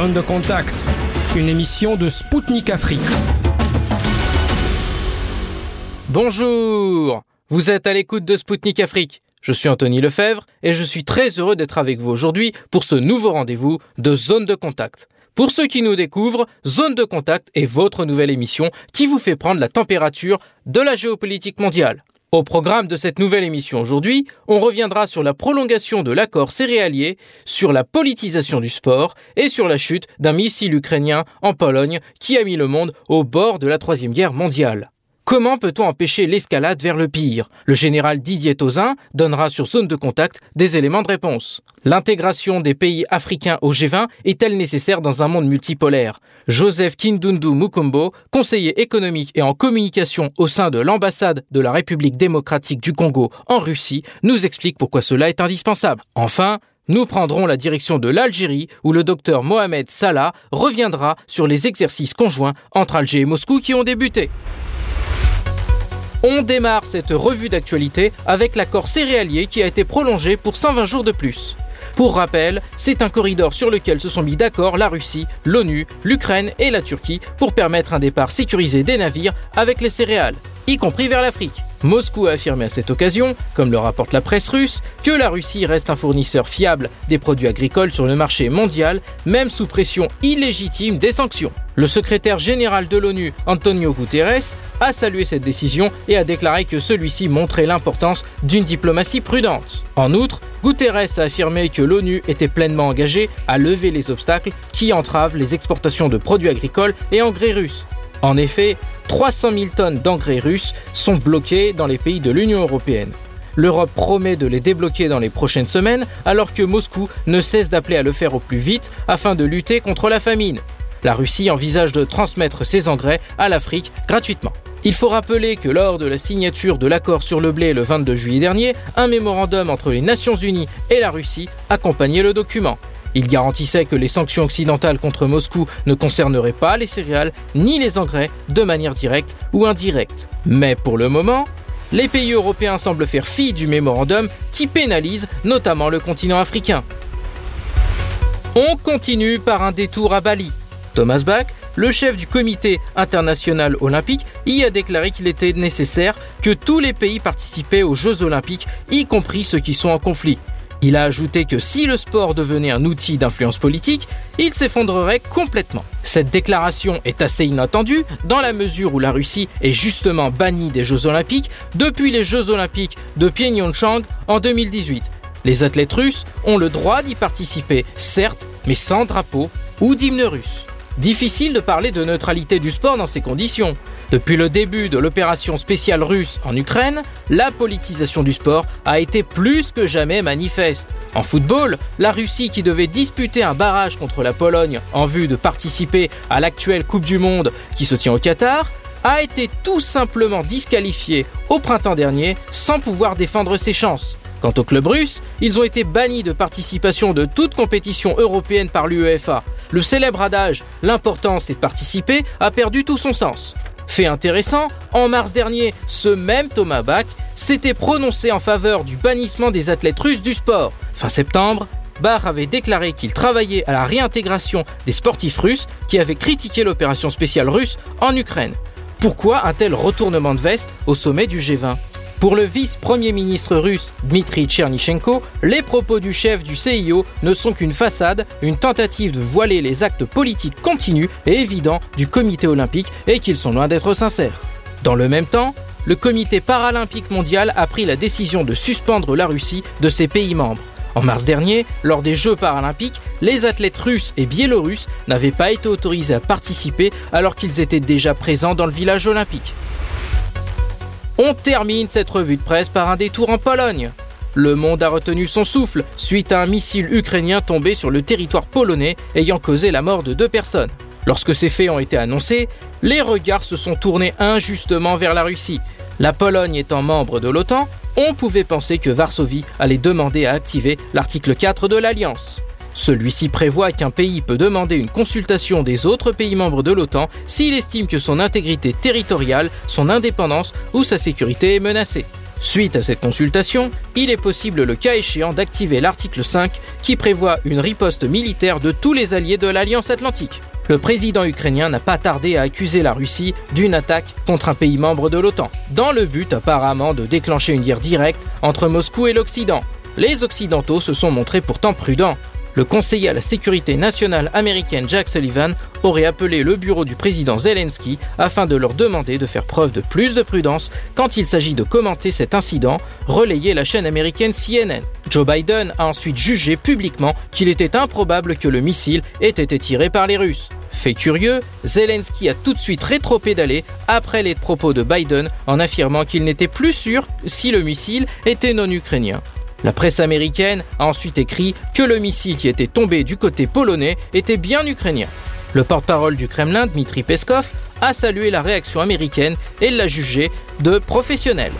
Zone de contact, une émission de Spoutnik Afrique. Bonjour Vous êtes à l'écoute de Spoutnik Afrique. Je suis Anthony Lefebvre et je suis très heureux d'être avec vous aujourd'hui pour ce nouveau rendez-vous de Zone de contact. Pour ceux qui nous découvrent, Zone de contact est votre nouvelle émission qui vous fait prendre la température de la géopolitique mondiale. Au programme de cette nouvelle émission aujourd'hui, on reviendra sur la prolongation de l'accord céréalier, sur la politisation du sport et sur la chute d'un missile ukrainien en Pologne qui a mis le monde au bord de la Troisième Guerre mondiale. Comment peut-on empêcher l'escalade vers le pire? Le général Didier Tauzin donnera sur zone de contact des éléments de réponse. L'intégration des pays africains au G20 est-elle nécessaire dans un monde multipolaire? Joseph Kindundu Mukombo, conseiller économique et en communication au sein de l'ambassade de la République démocratique du Congo en Russie, nous explique pourquoi cela est indispensable. Enfin, nous prendrons la direction de l'Algérie où le docteur Mohamed Salah reviendra sur les exercices conjoints entre Alger et Moscou qui ont débuté. On démarre cette revue d'actualité avec l'accord céréalier qui a été prolongé pour 120 jours de plus. Pour rappel, c'est un corridor sur lequel se sont mis d'accord la Russie, l'ONU, l'Ukraine et la Turquie pour permettre un départ sécurisé des navires avec les céréales, y compris vers l'Afrique. Moscou a affirmé à cette occasion, comme le rapporte la presse russe, que la Russie reste un fournisseur fiable des produits agricoles sur le marché mondial, même sous pression illégitime des sanctions. Le secrétaire général de l'ONU, Antonio Guterres, a salué cette décision et a déclaré que celui-ci montrait l'importance d'une diplomatie prudente. En outre, Guterres a affirmé que l'ONU était pleinement engagée à lever les obstacles qui entravent les exportations de produits agricoles et engrais russes. En effet, 300 000 tonnes d'engrais russes sont bloquées dans les pays de l'Union européenne. L'Europe promet de les débloquer dans les prochaines semaines alors que Moscou ne cesse d'appeler à le faire au plus vite afin de lutter contre la famine. La Russie envisage de transmettre ses engrais à l'Afrique gratuitement. Il faut rappeler que lors de la signature de l'accord sur le blé le 22 juillet dernier, un mémorandum entre les Nations Unies et la Russie accompagnait le document. Il garantissait que les sanctions occidentales contre Moscou ne concerneraient pas les céréales ni les engrais de manière directe ou indirecte. Mais pour le moment, les pays européens semblent faire fi du mémorandum qui pénalise notamment le continent africain. On continue par un détour à Bali. Thomas Bach, le chef du comité international olympique, y a déclaré qu'il était nécessaire que tous les pays participaient aux Jeux olympiques, y compris ceux qui sont en conflit. Il a ajouté que si le sport devenait un outil d'influence politique, il s'effondrerait complètement. Cette déclaration est assez inattendue dans la mesure où la Russie est justement bannie des Jeux olympiques depuis les Jeux olympiques de Pyeongchang en 2018. Les athlètes russes ont le droit d'y participer, certes, mais sans drapeau ou d'hymne russe. Difficile de parler de neutralité du sport dans ces conditions. Depuis le début de l'opération spéciale russe en Ukraine, la politisation du sport a été plus que jamais manifeste. En football, la Russie qui devait disputer un barrage contre la Pologne en vue de participer à l'actuelle Coupe du Monde qui se tient au Qatar, a été tout simplement disqualifiée au printemps dernier sans pouvoir défendre ses chances. Quant au club russe, ils ont été bannis de participation de toute compétition européenne par l'UEFA. Le célèbre adage L'important c'est de participer a perdu tout son sens. Fait intéressant, en mars dernier, ce même Thomas Bach s'était prononcé en faveur du bannissement des athlètes russes du sport. Fin septembre, Bach avait déclaré qu'il travaillait à la réintégration des sportifs russes qui avaient critiqué l'opération spéciale russe en Ukraine. Pourquoi un tel retournement de veste au sommet du G20 pour le vice-premier ministre russe Dmitri Tchernichenko, les propos du chef du CIO ne sont qu'une façade, une tentative de voiler les actes politiques continus et évidents du comité olympique et qu'ils sont loin d'être sincères. Dans le même temps, le comité paralympique mondial a pris la décision de suspendre la Russie de ses pays membres. En mars dernier, lors des Jeux paralympiques, les athlètes russes et biélorusses n'avaient pas été autorisés à participer alors qu'ils étaient déjà présents dans le village olympique. On termine cette revue de presse par un détour en Pologne. Le monde a retenu son souffle suite à un missile ukrainien tombé sur le territoire polonais ayant causé la mort de deux personnes. Lorsque ces faits ont été annoncés, les regards se sont tournés injustement vers la Russie. La Pologne étant membre de l'OTAN, on pouvait penser que Varsovie allait demander à activer l'article 4 de l'Alliance. Celui-ci prévoit qu'un pays peut demander une consultation des autres pays membres de l'OTAN s'il estime que son intégrité territoriale, son indépendance ou sa sécurité est menacée. Suite à cette consultation, il est possible le cas échéant d'activer l'article 5 qui prévoit une riposte militaire de tous les alliés de l'Alliance Atlantique. Le président ukrainien n'a pas tardé à accuser la Russie d'une attaque contre un pays membre de l'OTAN, dans le but apparemment de déclencher une guerre directe entre Moscou et l'Occident. Les Occidentaux se sont montrés pourtant prudents le conseiller à la sécurité nationale américaine Jack Sullivan aurait appelé le bureau du président Zelensky afin de leur demander de faire preuve de plus de prudence quand il s'agit de commenter cet incident, relayé la chaîne américaine CNN. Joe Biden a ensuite jugé publiquement qu'il était improbable que le missile ait été tiré par les Russes. Fait curieux, Zelensky a tout de suite rétro-pédalé après les propos de Biden en affirmant qu'il n'était plus sûr si le missile était non ukrainien. La presse américaine a ensuite écrit que le missile qui était tombé du côté polonais était bien ukrainien. Le porte-parole du Kremlin, Dmitri Peskov, a salué la réaction américaine et l'a jugée de professionnelle.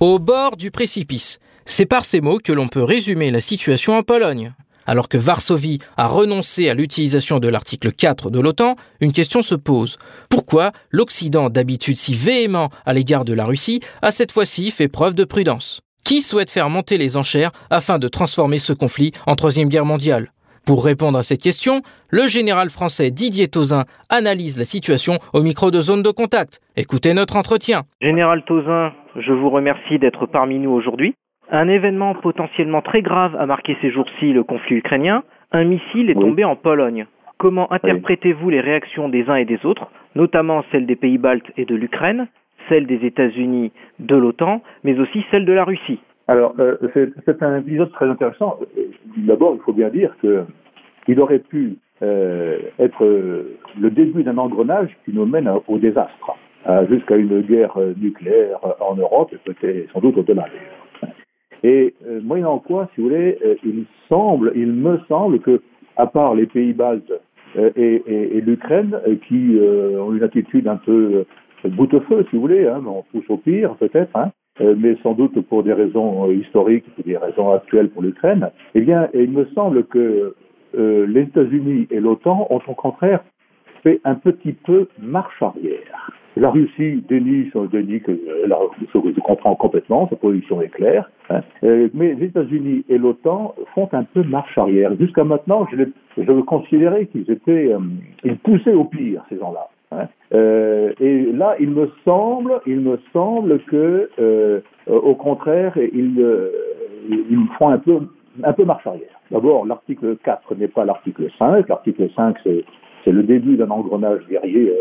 Au bord du précipice, c'est par ces mots que l'on peut résumer la situation en Pologne. Alors que Varsovie a renoncé à l'utilisation de l'article 4 de l'OTAN, une question se pose. Pourquoi l'Occident, d'habitude si véhément à l'égard de la Russie, a cette fois-ci fait preuve de prudence? Qui souhaite faire monter les enchères afin de transformer ce conflit en Troisième Guerre mondiale? Pour répondre à cette question, le général français Didier Tauzin analyse la situation au micro de zone de contact. Écoutez notre entretien. Général Tauzin, je vous remercie d'être parmi nous aujourd'hui. Un événement potentiellement très grave a marqué ces jours-ci le conflit ukrainien. Un missile est tombé en Pologne. Comment interprétez-vous les réactions des uns et des autres, notamment celles des pays baltes et de l'Ukraine, celles des États-Unis, de l'OTAN, mais aussi celles de la Russie? Alors, euh, c'est un épisode très intéressant. D'abord, il faut bien dire qu'il aurait pu euh, être le début d'un engrenage qui nous mène au désastre, jusqu'à une guerre nucléaire en Europe et peut-être sans doute au-delà. Et euh, moyennant quoi, si vous voulez, euh, il semble, il me semble que, à part les pays baltes euh, et, et, et l'Ukraine, qui ont une attitude un peu boutefeu, si vous voulez, hein, on pousse au pire peut-être, hein, mais sans doute pour des raisons historiques, pour des raisons actuelles pour l'Ukraine, eh bien, il me semble que les États-Unis et l'OTAN ont au contraire un petit peu marche arrière. La Russie dénie, dénie que la, je comprends complètement, sa position est claire, hein. euh, mais les États-Unis et l'OTAN font un peu marche arrière. Jusqu'à maintenant, je, je considérais qu'ils étaient, euh, ils poussaient au pire ces gens-là. Hein. Euh, et là, il me semble, il me semble que, euh, au contraire, ils, euh, ils font un peu, un peu marche arrière. D'abord, l'article 4 n'est pas l'article 5. L'article 5, c'est c'est le début d'un engrenage guerrier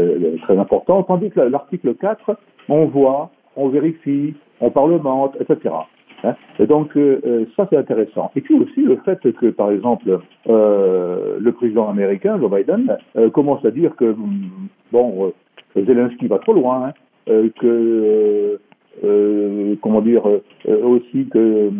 euh, euh, très important, tandis que l'article 4, on voit, on vérifie, on parlemente, etc. Hein. et donc euh, ça c'est intéressant. Et puis aussi le fait que par exemple le président américain Joe Biden commence à dire que bon Zelensky va trop loin, hein, que comment dire aussi que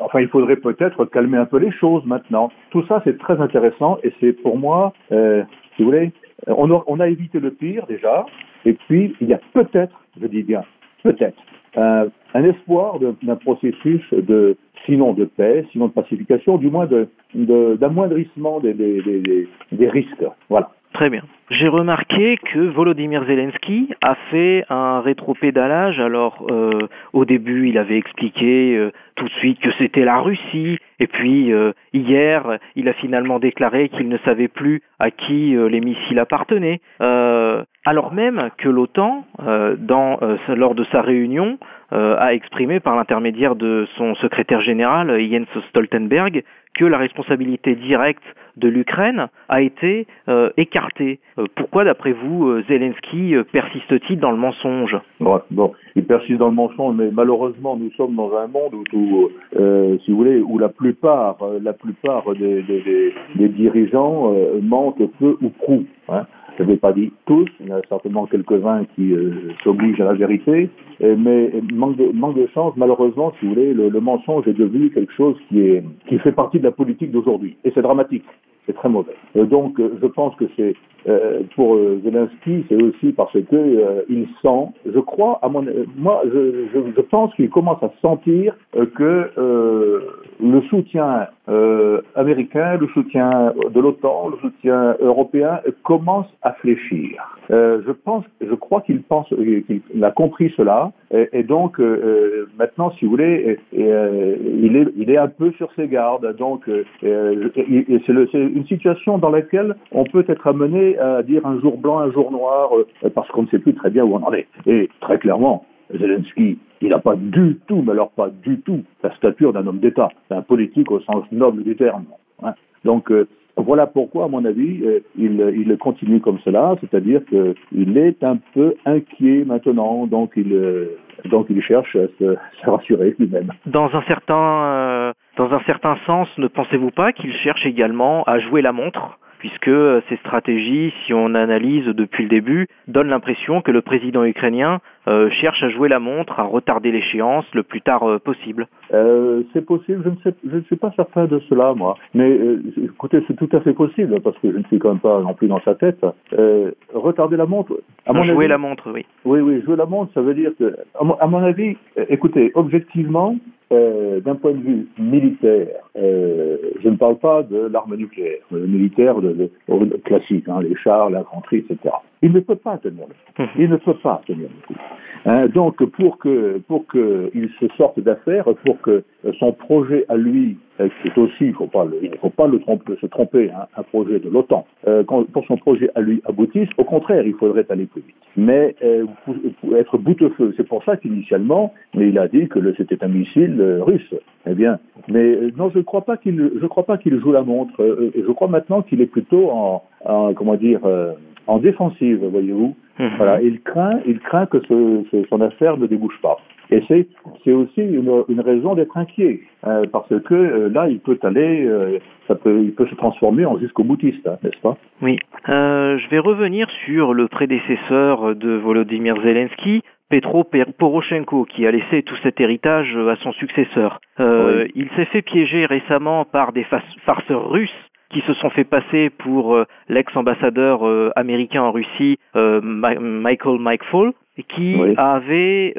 enfin, il faudrait peut-être calmer un peu les choses maintenant. Tout ça, c'est très intéressant et c'est pour moi, euh, si vous voulez, on a, on a, évité le pire déjà, et puis il y a peut-être, je dis bien, peut-être, un, espoir d'un processus de, sinon de paix, sinon de pacification, du moins d'amoindrissement de, des, des risques. Voilà. Très bien. J'ai remarqué que Volodymyr Zelensky a fait un rétropédalage. Alors, euh, au début, il avait expliqué euh, tout de suite que c'était la Russie, et puis euh, hier, il a finalement déclaré qu'il ne savait plus à qui les missiles appartenaient. alors même que l'OTAN, dans lors de sa réunion, a exprimé par l'intermédiaire de son secrétaire général Jens Stoltenberg que la responsabilité directe de l'Ukraine a été euh, écartée. Euh, pourquoi, d'après vous, euh, Zelensky persiste-t-il dans le mensonge? Il persiste dans le mensonge, mais malheureusement, nous sommes dans un monde où, si vous voulez, où la plupart, la plupart des, dirigeants mentent peu ou prou. Hein. Je ne pas dire tous, il y en a certainement quelques-uns qui s'obligent à la vérité, mais manque de, chance, malheureusement, si vous voulez, le, mensonge est devenu quelque chose qui, fait partie la politique d'aujourd'hui. Et c'est dramatique, c'est très mauvais. donc, euh, je pense que c'est, euh, pour Zelensky, c'est aussi parce que il sent, je crois, à mon, moi, je pense qu'il commence à sentir que le soutien euh, américain, le soutien de l'OTAN, le soutien européen commence à fléchir. Euh, je pense, je crois qu'il pense, qu'il a compris cela, et, donc euh, maintenant, si vous voulez, il est, il est un peu sur ses gardes. Donc, c'est une situation dans laquelle on peut être amené à dire un jour blanc, un jour noir, parce qu'on ne sait plus très bien où on en est. Et très clairement, Zelensky, il n'a pas du tout, mais alors pas du tout, la stature d'un homme d'État. C'est un politique au sens noble du terme. Hein. Donc, euh, voilà pourquoi, à mon avis, euh, il, il, continue comme cela, c'est-à-dire qu'il est un peu inquiet maintenant, donc il, euh, donc il cherche à se, rassurer lui-même. Dans un certain, dans un certain sens, ne pensez-vous pas qu'il cherche également à jouer la montre puisque ces stratégies, si on analyse depuis le début, donnent l'impression que le président ukrainien euh, cherche à jouer la montre, à retarder l'échéance le plus tard euh, possible. c'est possible, je ne, sais, je ne suis pas certain de cela, moi. Mais écoutez, c'est tout à fait possible, parce que je ne suis quand même pas non plus dans sa tête. retarder la montre... À mon jouer la montre, oui. Oui, oui, jouer la montre, ça veut dire que, à mon avis, écoutez, objectivement, euh, d'un point de vue militaire, euh, je ne parle pas de l'arme nucléaire, le militaire classique, hein, les chars, l'infanterie, etc. Il ne peut pas tenir le coup. Mhm. Il ne peut pas tenir le coup. Hein, donc, pour que pour qu'il se sorte d'affaires, pour que son projet à lui, euh, qui est aussi, il faut pas il ne faut pas le tromper, se tromper, hein, un projet de l'OTAN, euh, pour son projet à lui aboutisse, au contraire, il faudrait aller plus vite. Mais euh, être boutefeu, c'est pour ça qu'initialement, il a dit que c'était un missile euh, russe. Eh bien, mais non, je ne crois pas qu'il, je crois pas qu'il joue la montre. je crois maintenant qu'il est plutôt en, en comment dire en défensive, voyez-vous. Mhm. Voilà, il craint, il craint que ce, son affaire ne débouche pas. Et c'est, c'est aussi une, une raison d'être inquiet, euh, parce que euh, là, il peut aller, euh, ça peut, il peut se transformer en jusqu'au boutiste, hein, n'est-ce pas? Oui. je vais revenir sur le prédécesseur de Volodymyr Zelensky, Petro Poroshenko, qui a laissé tout cet héritage à son successeur. Il s'est fait piéger récemment par des farceurs russes qui se sont fait passer pour euh, l'ex-ambassadeur euh, américain en Russie, euh, Michael Mike Qui avait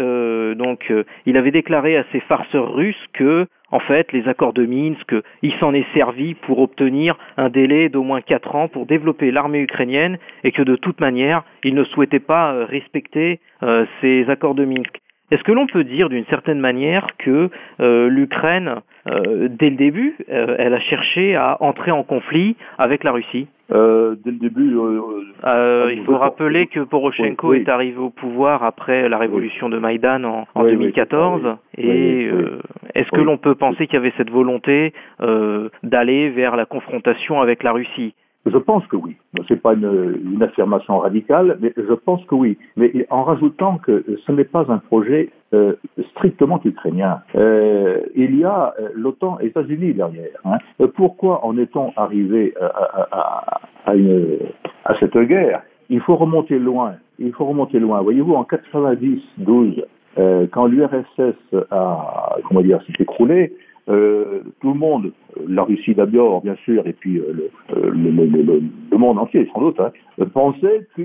donc il avait déclaré à ces farceurs russes que en fait les accords de Minsk il s'en est servi pour obtenir un délai d'au moins quatre ans pour développer l'armée ukrainienne et que de toute manière il ne souhaitait pas respecter ces accords de Minsk. Est-ce que l'on peut dire d'une certaine manière que euh, l'Ukraine, euh, dès le début, euh, elle a cherché à entrer en conflit avec la Russie. Dès le début, il faut rappeler que Poroshenko est arrivé au pouvoir après la révolution de Maïdan en, en 2014. et est-ce que l'on peut penser qu'il y avait cette volonté d'aller vers la confrontation avec la Russie? Je pense que oui. Ce n'est pas une, une, affirmation radicale, mais je pense que oui. Mais en rajoutant que ce n'est pas un projet euh, strictement ukrainien. Euh, il y a euh, l'OTAN et les États-Unis derrière. Hein. Pourquoi en est-on arrivé à, cette guerre? Il faut remonter loin. Il faut remonter loin. Voyez-vous, en 90-12, euh, quand l'URSS a, comment dire, s'est écroulé, euh, tout le monde, la Russie d'abord bien sûr, et puis euh, le, le, le, le, monde entier sans doute, hein, pensait que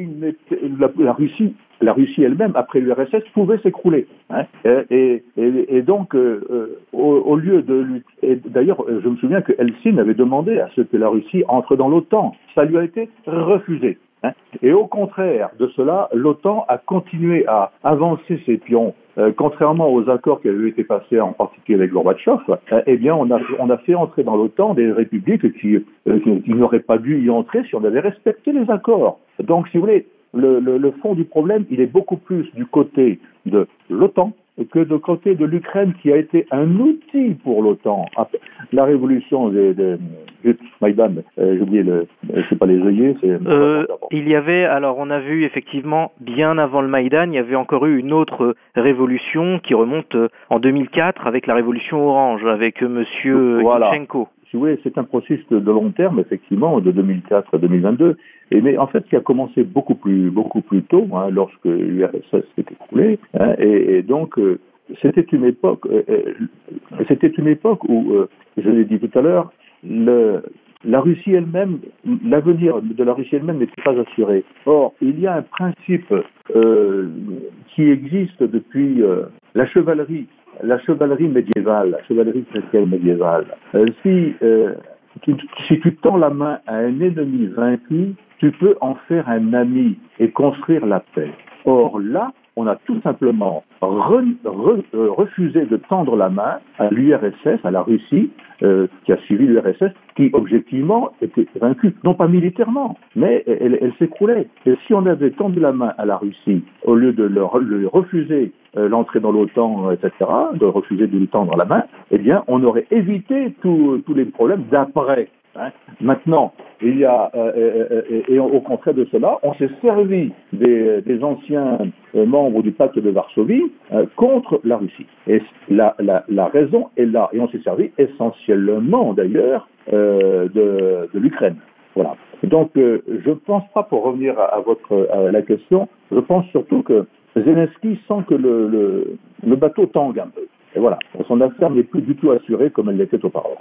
la, la, Russie, la Russie elle-même après l'URSS pouvait s'écrouler. Hein, et, et, et, donc euh, euh, au, au, lieu de d'ailleurs je me souviens que Helsinki avait demandé à ce que la Russie entre dans l'OTAN, ça lui a été refusé. Hein. Et au contraire de cela, l'OTAN a continué à avancer ses pions euh, contrairement aux accords qui avaient été passés en particulier avec Gorbatchev, euh, eh bien, on a, on a fait entrer dans l'OTAN des républiques qui, euh, qui, n'auraient pas dû y entrer si on avait respecté les accords. Donc, si vous voulez, le, le, le fond du problème, il est beaucoup plus du côté de l'OTAN que de côté de l'Ukraine qui a été un outil pour l'OTAN. La révolution de, Maïdan, euh, j'ai oublié le, je sais pas les œillets, c'est. Euh, il y avait, alors on a vu effectivement bien avant le Maïdan, il y avait encore eu une autre révolution qui remonte euh, en 2004 avec la révolution orange avec Monsieur voilà si vous voulez, c'est un processus de long terme, effectivement, de 2004 à 2022. Et mais en fait, qui a commencé beaucoup plus beaucoup plus tôt, hein, lorsque l'URSS s'est écroulé. Hein, et, et, donc, euh, c'était une époque, euh, euh, c'était une époque où, je l'ai dit tout à l'heure, la Russie elle-même, l'avenir de la Russie elle-même n'était pas assuré. Or, il y a un principe euh, qui existe depuis euh, la chevalerie la chevalerie médiévale, la chevalerie chrétienne médiévale. si, tu, si tu tends la main à un ennemi vaincu, tu peux en faire un ami et construire la paix. Or là, on a tout simplement euh, refusé de tendre la main à l'URSS, à la Russie, euh, qui a suivi l'URSS, qui objectivement était vaincue, non pas militairement, mais elle, s'écroulait. Et si on avait tendu la main à la Russie, au lieu de leur, refuser euh, l'entrée dans l'OTAN, etc., de refuser de lui tendre la main, eh bien, on aurait évité tous les problèmes d'après Hein. Maintenant, il y a, euh, euh, euh, et, au contraire de cela, on s'est servi des, anciens membres du pacte de Varsovie contre la Russie. Et la, raison est là. Et on s'est servi essentiellement, d'ailleurs, de, l'Ukraine. Voilà. Donc, je ne pense pas, pour revenir à, votre, à la question, je pense surtout que Zelensky sent que le, le bateau tangue un peu. Et voilà, son affaire n'est plus du tout assurée comme elle l'était auparavant.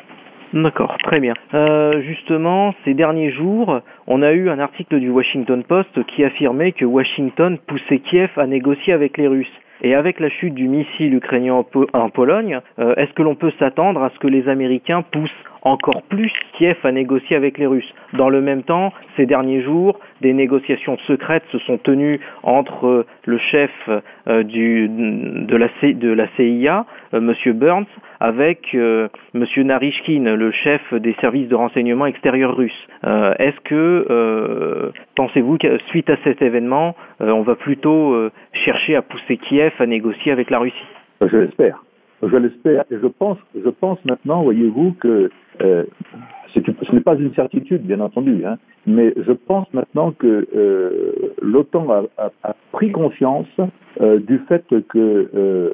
D'accord, très bien. Euh, justement, ces derniers jours, on a eu un article du Washington Post qui affirmait que Washington poussait Kiev à négocier avec les Russes. Et avec la chute du missile ukrainien en, Pologne, euh, est-ce que l'on peut s'attendre à ce que les Américains poussent encore plus Kiev à négocier avec les Russes? Dans le même temps, ces derniers jours, des négociations secrètes se sont tenues entre euh, le chef du, de, la, de la CIA, M. Burns, avec M. Narishkin, le chef des services de renseignement extérieur russes. Est-ce que, pensez-vous que suite à cet événement, on va plutôt chercher à pousser Kiev à négocier avec la Russie? Je l'espère. Je l'espère. Et je pense, je pense maintenant, voyez-vous, que euh, ce n'est pas une certitude, bien entendu, hein, mais je pense maintenant que euh, l'OTAN a, a, pris conscience euh, du fait que euh,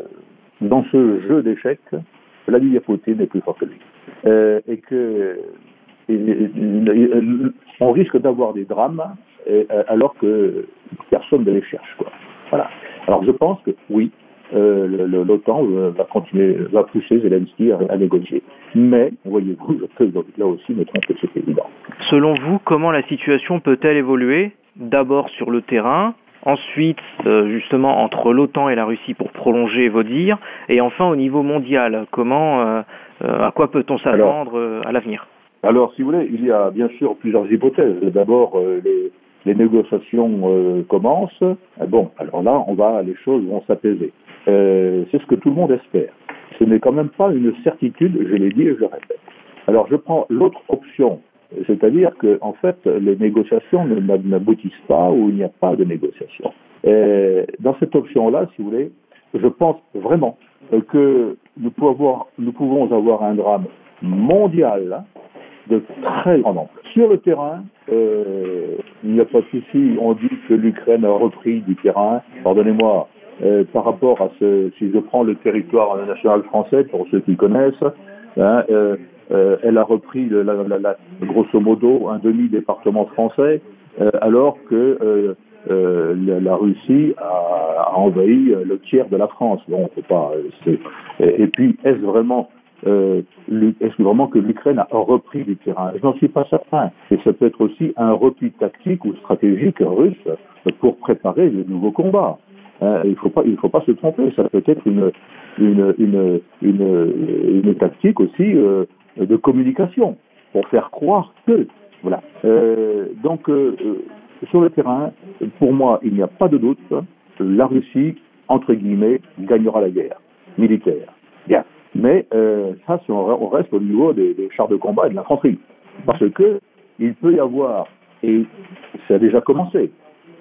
dans ce jeu d'échecs, Vladimir Poutine est plus fort que lui. Euh, et que risque d'avoir des drames alors que personne ne les cherche. Quoi. Voilà. Alors je pense que oui, euh, l'OTAN euh, va continuer, va pousser Zelensky à, négocier. Mais, voyez-vous, je là aussi me tromper, c'est évident. Selon vous, comment la situation peut-elle évoluer? D'abord sur le terrain, ensuite euh, justement entre l'OTAN et la Russie pour prolonger vos dires, et enfin au niveau mondial, comment, à quoi peut-on s'attendre à l'avenir? Alors, si vous voulez, il y a bien sûr plusieurs hypothèses. D'abord, les, les négociations commencent. Bon, alors là, on va, les choses vont s'apaiser. Euh, c'est ce que tout le monde espère. Ce n'est quand même pas une certitude, je l'ai dit et je le répète. Alors je prends l'autre option, c'est-à-dire que en fait les négociations n'aboutissent pas ou il n'y a pas de négociation. Et dans cette option-là, si vous voulez, je pense vraiment que nous pouvons avoir, un drame mondial de très grande ampleur. Sur le terrain, euh, il n'y a pas de souci. On dit que l'Ukraine a repris du terrain. Pardonnez-moi, euh, par rapport à ce, si je prends le territoire national français, pour ceux qui connaissent, hein, euh, euh, elle a repris la, la, la, grosso modo un demi-département français, euh, alors que la, la, Russie a, a, envahi le tiers de la France. Bon, on pas. Et, et, puis, est-ce vraiment est-ce vraiment que l'Ukraine a repris du terrain? Je n'en suis pas certain. Et ça peut être aussi un repli tactique ou stratégique russe pour préparer le nouveau combat. Euh, il ne faut faut pas se tromper. Ça peut être une une une, une tactique aussi euh, de communication pour faire croire que voilà. Euh, donc euh, sur le terrain, pour moi, il n'y a pas de doute. La Russie, entre guillemets, gagnera la guerre militaire. Bien. Mais ça, on reste au niveau des, chars de combat et de l'infanterie, parce que il peut y avoir et ça a déjà commencé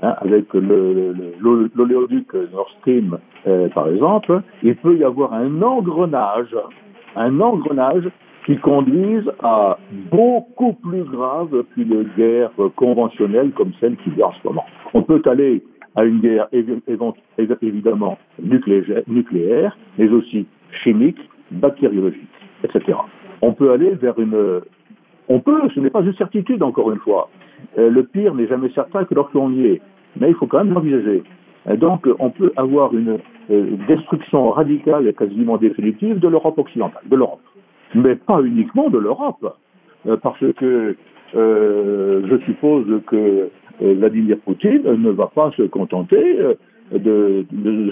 Hein, avec l'oléoduc Nord Stream, euh, par exemple, il peut y avoir un engrenage, un engrenage qui conduise à beaucoup plus grave qu'une guerre conventionnelle comme celle qui y a en ce moment. On peut aller à une guerre évidemment nucléaire, mais aussi chimique, bactériologique, etc. On peut aller vers une... On peut, ce n'est pas une certitude encore une fois, euh, le pire n'est jamais certain que lorsqu'on y est, mais il faut quand même l'envisager. Donc, on peut avoir une euh, destruction radicale et quasiment définitive de l'Europe occidentale, de l'Europe. Mais pas uniquement de l'Europe, euh, parce que je suppose que Vladimir Poutine ne va pas se contenter de,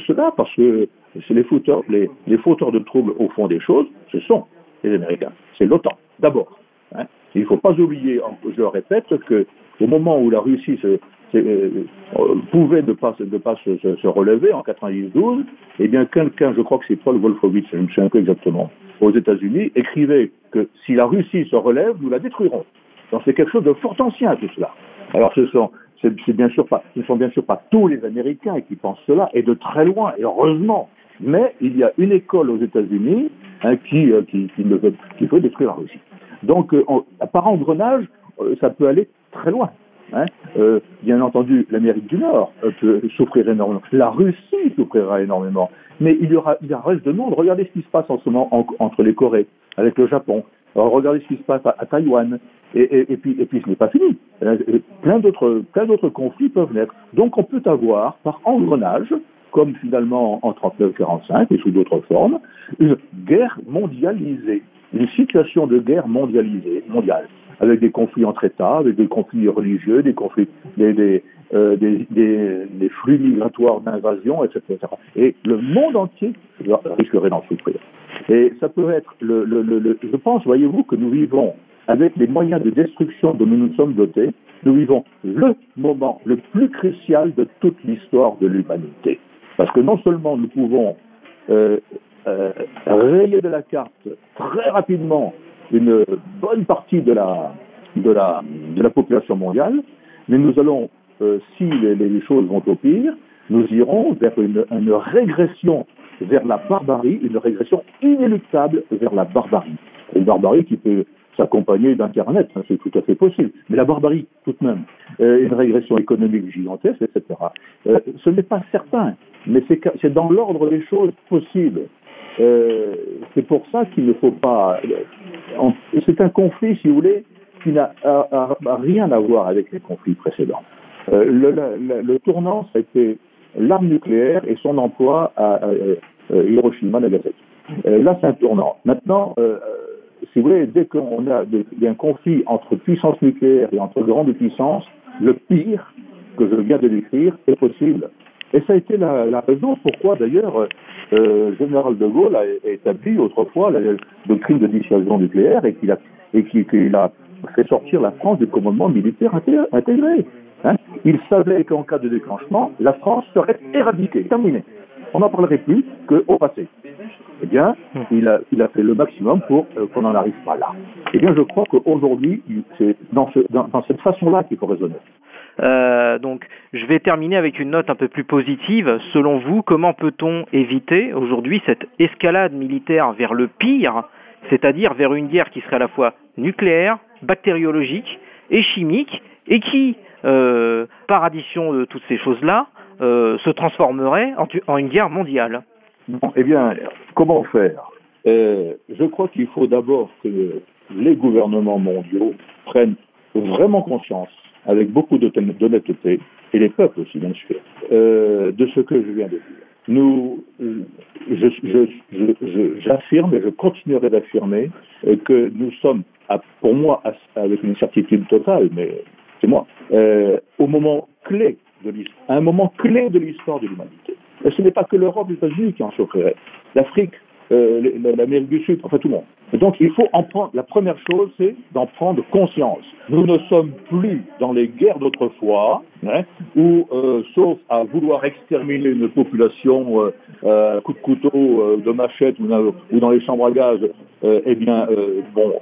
cela, parce que les fauteurs, les, fauteurs de troubles au fond des choses, ce sont les Américains, c'est l'OTAN, d'abord. Hein. Il ne faut pas oublier, je le répète, que au moment où la Russie se, euh, pouvait ne pas, de pas se, relever en 92, eh bien quelqu'un, je crois que c'est Paul Wolfowitz, je ne sais peu exactement, aux États-Unis, écrivait que si la Russie se relève, nous la détruirons. Donc c'est quelque chose de fort ancien tout cela. Alors ce sont c'est bien sûr pas, ce ne sont bien sûr pas tous les Américains qui pensent cela, et de très loin, et heureusement. Mais il y a une école aux États-Unis hein, qui, euh, qui, qui, détruire la Russie. Donc, euh, par engrenage, euh, ça peut aller très loin. Hein. Euh, bien entendu, l'Amérique du Nord euh, peut souffrir énormément. La Russie souffrira énormément. Mais il y aura, il y aura reste de monde. Regardez ce qui se passe en ce moment entre les Corées, avec le Japon. regardez ce qui se passe à, Taïwan. Et, puis, et puis ce n'est pas fini. Euh, plein d'autres, plein d'autres conflits peuvent naître. Donc on peut avoir, par engrenage, comme finalement en 39-45 et sous d'autres formes, une guerre mondialisée, une situation de guerre mondialisée, mondiale avec des conflits entre États, avec des conflits religieux, des conflits, des, euh, flux migratoires d'invasion, etc., Et le monde entier risquerait d'en souffrir. Et ça peut être, le, le, le, je pense, voyez-vous, que nous vivons avec les moyens de destruction dont nous nous sommes dotés, nous vivons le moment le plus crucial de toute l'histoire de l'humanité. Parce que non seulement nous pouvons euh, euh, rayer de la carte très rapidement une bonne partie de la, de la, de la population mondiale, mais nous allons, euh, si les, choses vont au pire, nous irons vers une, régression vers la barbarie, une régression inéluctable vers la barbarie. Une barbarie qui peut s'accompagner d'Internet, c'est tout à fait possible. Mais la barbarie, tout de même, euh, une régression économique gigantesque, etc. Euh, ce n'est pas certain, mais c'est dans l'ordre des choses possibles. Euh, c'est pour ça qu'il ne faut pas. C'est un conflit, si vous voulez, qui n'a rien à voir avec les conflits précédents. Euh, le, le, le, tournant, a été l'arme nucléaire et son emploi à, Hiroshima, Nagasaki. Euh, là, c'est un tournant. Maintenant, euh, si vous voulez, dès qu'on a des, un conflit entre puissances nucléaires et entre grandes puissances, le pire que je viens de décrire est possible. Et ça a été la, raison pourquoi, d'ailleurs, euh, général de Gaulle a, établi autrefois la doctrine de dissuasion nucléaire et qu'il a, a fait sortir la France du commandement militaire intégré. Hein. Il savait qu'en cas de déclenchement, la France serait éradiquée, terminée. On n'en parlerait plus qu'au passé. Eh bien, il a, il a fait le maximum pour euh, qu'on n'en arrive pas là. Eh bien, je crois qu'aujourd'hui, c'est dans, ce, dans, dans cette façon-là qu'il faut raisonner. Euh, donc, je vais terminer avec une note un peu plus positive. Selon vous, comment peut-on éviter aujourd'hui cette escalade militaire vers le pire, c'est-à-dire vers une guerre qui serait à la fois nucléaire, bactériologique et chimique, et qui, euh, par addition de toutes ces choses-là, euh, se transformerait en, une guerre mondiale? Eh bien, comment faire? Je crois qu'il faut d'abord que les gouvernements mondiaux prennent vraiment conscience avec beaucoup d'honnêteté, et les peuples aussi, bien sûr, euh, de ce que je viens de dire. Nous, j'affirme et je continuerai d'affirmer euh, que nous sommes, à, pour moi, avec une certitude totale, mais c'est moi, euh, au moment clé de l'histoire, un moment clé de l'histoire de l'humanité. Ce n'est pas que l'Europe et les États-Unis qui en souffriraient. L'Afrique, l'Amérique du Sud, enfin tout le monde. donc il faut en prendre, la première chose, c'est d'en prendre conscience. Nous ne sommes plus dans les guerres d'autrefois, hein, où, euh, sauf à vouloir exterminer une population euh, euh, coup de couteau, euh, de machette ou dans, les chambres à gaz, euh, eh bien, euh, bon,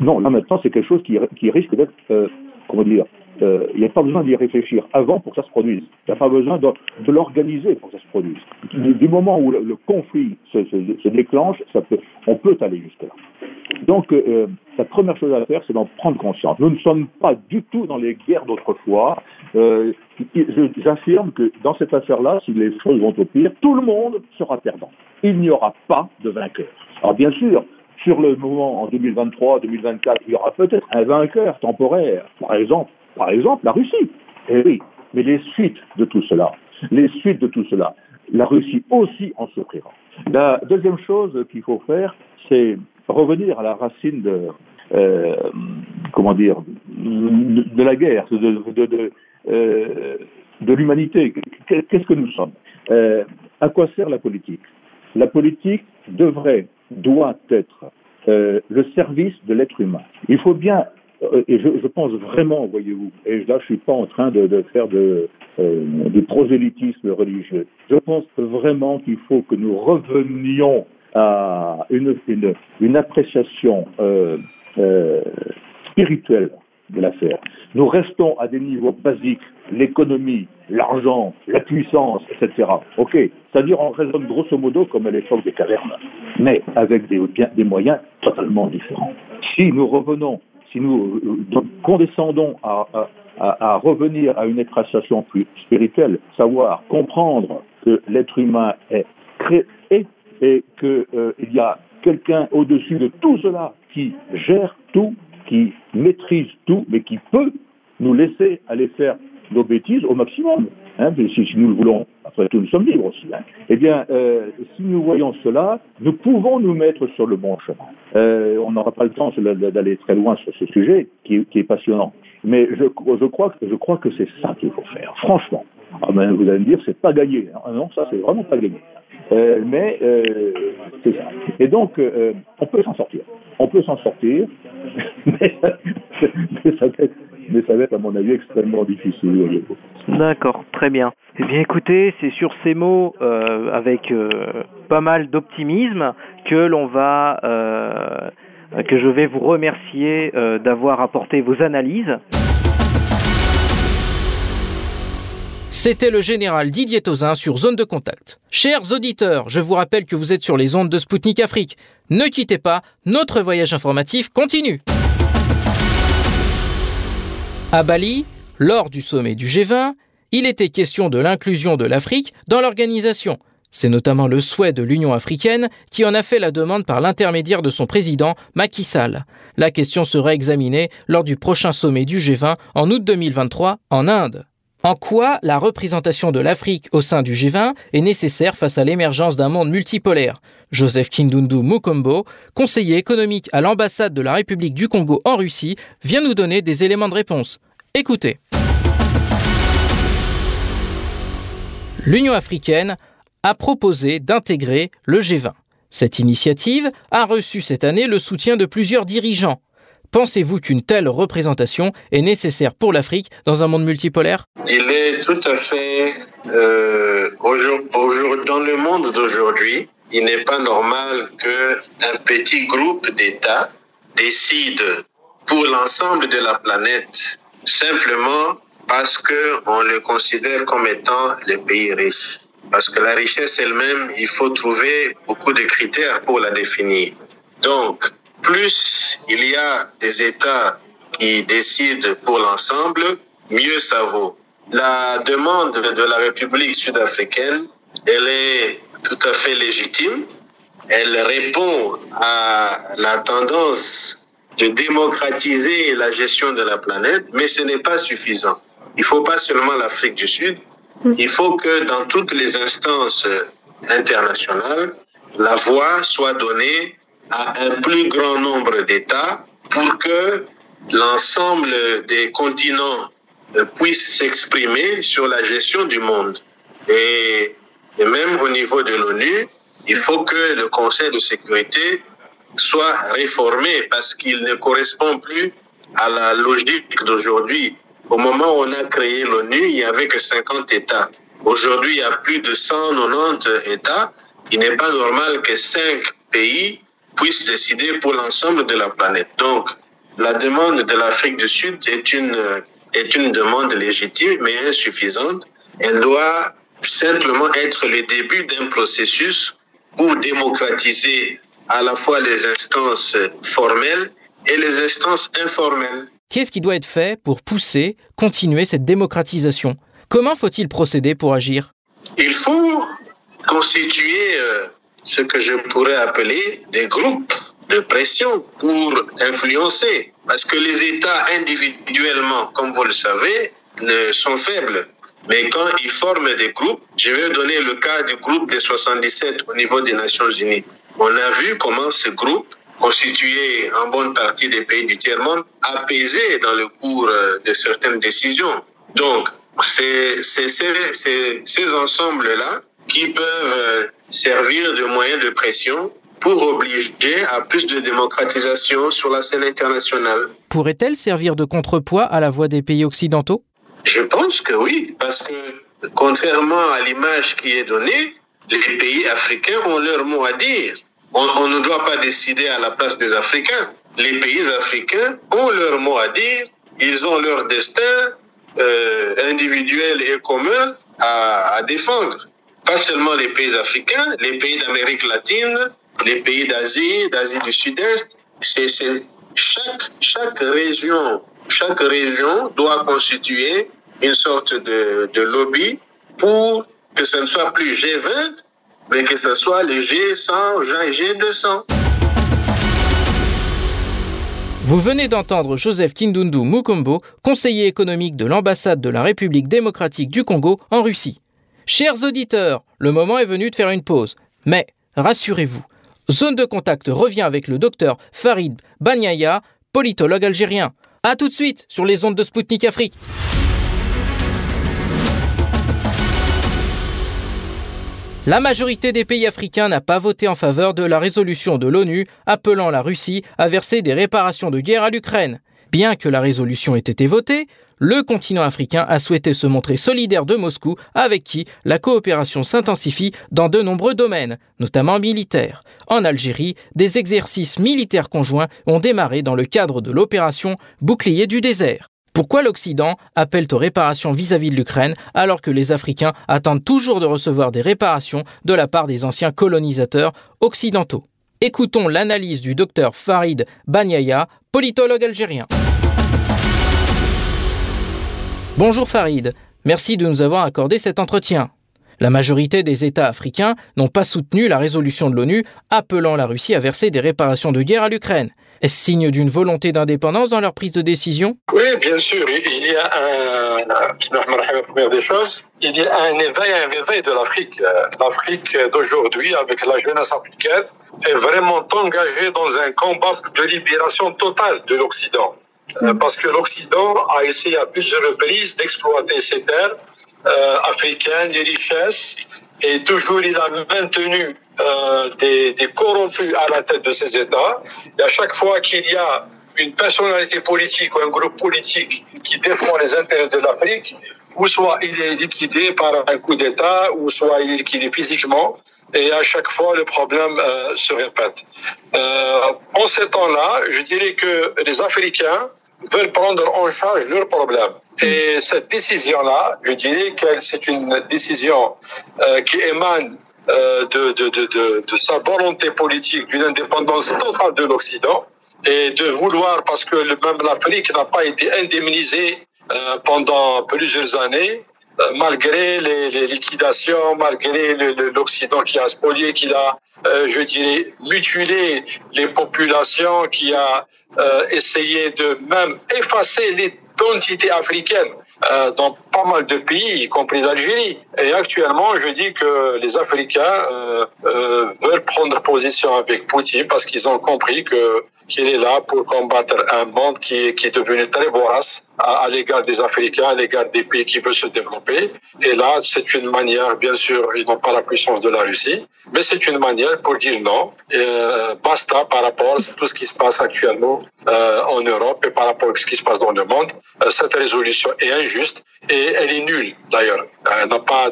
non, là maintenant c'est quelque chose qui, qui risque d'être, comment dire, euh, il n'y a pas besoin d'y réfléchir avant pour que ça se produise. Il n'y a pas besoin de, l'organiser pour que ça se produise. Du, du moment où le, conflit se, déclenche, on peut aller jusque-là. Donc, euh, la première chose à faire, c'est d'en prendre conscience. Nous ne sommes pas du tout dans les guerres d'autrefois. Euh, J'affirme que dans cette affaire-là, si les choses vont au pire, tout le monde sera perdant. Il n'y aura pas de vainqueur. Alors, bien sûr, sur le moment en 2023, 2024, il y aura peut-être un vainqueur temporaire. Par exemple, par exemple, la Russie. Eh oui, mais les suites de tout cela, les suites de tout cela, la Russie aussi en souffrira. La deuxième chose qu'il faut faire, c'est revenir à la racine de, euh, comment dire, de, la guerre, de, euh, l'humanité. Qu'est-ce que nous sommes? Euh, À quoi sert la politique? La politique devrait, doit être le service de l'être humain. Il faut bien, et je, je, pense vraiment, voyez-vous, et là je suis pas en train de, de faire de, euh, du prosélytisme religieux, je pense vraiment qu'il faut que nous revenions à une, une, une appréciation euh, euh, spirituelle de l'affaire. Nous restons à des niveaux basiques, l'économie, l'argent, la puissance, etc. Ok, c'est-à-dire on raisonne grosso modo comme à l'époque des cavernes, mais avec des, des moyens totalement différents. Si nous revenons, si nous euh, condescendons à, revenir à une appréciation plus spirituelle, savoir comprendre que l'être humain est créé et qu'il euh, y a quelqu'un au-dessus de tout cela qui gère tout qui maîtrise tout, mais qui peut nous laisser aller faire nos bêtises au maximum. Hein, si, nous le voulons, après tout, nous sommes libres aussi. Hein. Eh bien, euh, si nous voyons cela, nous pouvons nous mettre sur le bon chemin. Euh, on n'aura pas le temps d'aller très loin sur ce sujet, qui, est passionnant. Mais je, crois, que c'est ça qu'il faut faire, franchement. Ah ben, vous allez me dire, c'est pas gagné. Hein. Non, ça, c'est vraiment pas gagné. Euh, mais c'est ça. Et donc, on peut s'en sortir. On peut s'en sortir, mais, mais, ça va être, mais ça va être, à mon avis, extrêmement difficile. D'accord, très bien. Eh bien, écoutez, c'est sur ces mots, euh, avec euh, pas mal d'optimisme, que l'on va, euh, que je vais vous remercier d'avoir apporté vos analyses. C'était le général Didier Tauzin sur Zone de Contact. Chers auditeurs, je vous rappelle que vous êtes sur les ondes de Spoutnik Afrique. Ne quittez pas, notre voyage informatif continue. À Bali, lors du sommet du G20, il était question de l'inclusion de l'Afrique dans l'organisation. C'est notamment le souhait de l'Union africaine qui en a fait la demande par l'intermédiaire de son président, Macky Sall. La question sera examinée lors du prochain sommet du G20 en août 2023 en Inde. En quoi la représentation de l'Afrique au sein du G20 est nécessaire face à l'émergence d'un monde multipolaire? Joseph Kindundu Mukombo, conseiller économique à l'ambassade de la République du Congo en Russie, vient nous donner des éléments de réponse. Écoutez. L'Union africaine a proposé d'intégrer le G20. Cette initiative a reçu cette année le soutien de plusieurs dirigeants, Pensez-vous qu'une telle représentation est nécessaire pour l'Afrique dans un monde multipolaire? Il est tout à fait euh, dans le monde d'aujourd'hui, il n'est pas normal qu'un petit groupe d'États décide pour l'ensemble de la planète simplement parce qu'on le considère comme étant les pays riches. Parce que la richesse elle-même, il faut trouver beaucoup de critères pour la définir. Donc, plus il y a des États qui décident pour l'ensemble, mieux ça vaut. La demande de la République sud-africaine, elle est tout à fait légitime. Elle répond à la tendance de démocratiser la gestion de la planète, mais ce n'est pas suffisant. Il ne faut pas seulement l'Afrique du Sud, il faut que dans toutes les instances internationales, la voix soit donnée à un plus grand nombre d'États pour que l'ensemble des continents puissent s'exprimer sur la gestion du monde. Et, et même au niveau de l'ONU, il faut que le Conseil de sécurité soit réformé parce qu'il ne correspond plus à la logique d'aujourd'hui. Au moment où on a créé l'ONU, il n'y avait que 50 États. Aujourd'hui, il y a plus de 190 États. Il n'est pas normal que 5 pays puisse décider pour l'ensemble de la planète. Donc, la demande de l'Afrique du Sud est une, est une demande légitime mais insuffisante. Elle doit simplement être le début d'un processus pour démocratiser à la fois les instances formelles et les instances informelles. Qu'est-ce qui doit être fait pour pousser, continuer cette démocratisation? Comment faut-il procéder pour agir? Il faut constituer euh, ce que je pourrais appeler des groupes de pression pour influencer. Parce que les États individuellement, comme vous le savez, ne sont faibles. Mais quand ils forment des groupes, je vais donner le cas du groupe des 77 au niveau des Nations Unies. On a vu comment ce groupe, constitué en bonne partie des pays du tiers-monde, a pesé dans le cours euh, de certaines décisions. Donc, c'est ces ensembles-là qui peuvent servir de moyen de pression pour obliger à plus de démocratisation sur la scène internationale. Pourrait-elle servir de contrepoids à la voix des pays occidentaux? Je pense que oui, parce que contrairement à l'image qui est donnée, les pays africains ont leur mot à dire. On, ne doit pas décider à la place des Africains. Les pays africains ont leur mot à dire, ils ont leur destin euh, individuel et commun à, à défendre. Pas seulement les pays africains, les pays d'Amérique latine, les pays d'Asie, d'Asie du Sud-Est, chaque, région, doit constituer une sorte de, de lobby pour que ce ne soit plus G20, mais que ce soit les G100, G200. Vous venez d'entendre Joseph Kindundu Mukombo, conseiller économique de l'ambassade de la République démocratique du Congo en Russie. Chers auditeurs, le moment est venu de faire une pause. Mais rassurez-vous, Zone de contact revient avec le docteur Farid Banyaya, politologue algérien. A tout de suite sur les ondes de Spoutnik Afrique. La majorité des pays africains n'a pas voté en faveur de la résolution de l'ONU appelant la Russie à verser des réparations de guerre à l'Ukraine. Bien que la résolution ait été votée, le continent africain a souhaité se montrer solidaire de Moscou avec qui la coopération s'intensifie dans de nombreux domaines, notamment militaires. En Algérie, des exercices militaires conjoints ont démarré dans le cadre de l'opération Bouclier du désert. Pourquoi l'Occident appelle aux réparations vis-à-vis de l'Ukraine alors que les Africains attendent toujours de recevoir des réparations de la part des anciens colonisateurs occidentaux? Écoutons l'analyse du docteur Farid Banyaya, politologue algérien. Bonjour Farid, merci de nous avoir accordé cet entretien. La majorité des États africains n'ont pas soutenu la résolution de l'ONU appelant la Russie à verser des réparations de guerre à l'Ukraine. Est-ce signe d'une volonté d'indépendance dans leur prise de décision? Oui, bien sûr. Il y a un, première des choses, il y a un éveil, un éveil de l'Afrique. L'Afrique d'aujourd'hui, avec la jeunesse africaine, est vraiment engagée dans un combat de libération totale de l'Occident. Euh, parce que l'Occident a essayé à plusieurs reprises d'exploiter ces terres euh, africaines, les richesses, et toujours il a maintenu euh, des, des, corrompus à la tête de ces États. Et à chaque fois qu'il y a une personnalité politique ou un groupe politique qui défend les intérêts de l'Afrique, ou soit il est liquidé par un coup d'État, ou soit il est liquidé physiquement. Et à chaque fois, le problème se répète. En ces temps-là, je dirais que les Africains veulent prendre en charge leurs problèmes. Et cette décision-là, je dirais que c'est une décision euh, qui émane euh, de, de, de, de, sa volonté politique d'une indépendance totale de l'Occident et de vouloir, parce que même l'Afrique n'a pas été indemnisée euh, pendant plusieurs années, malgré les, liquidations, malgré l'Occident qui a spolié, qui a, euh, je dirais, mutilé les populations, qui a euh, essayé de même effacer l'identité africaine euh, dans pas mal de pays, y compris l'Algérie. Et actuellement, je dis que les Africains euh, veulent prendre position avec Poutine parce qu'ils ont compris que qu'il est là pour combattre un monde qui, qui est devenu très vorace à, à l'égard des Africains, à l'égard des pays qui veulent se développer. Et là, c'est une manière, bien sûr, ils n'ont pas la puissance de la Russie, mais c'est une manière pour dire non, euh, basta par rapport à tout ce qui se passe actuellement euh, en Europe et par rapport à ce qui se passe dans le monde. Euh, cette résolution est injuste et elle est nulle, d'ailleurs. Elle n'a pas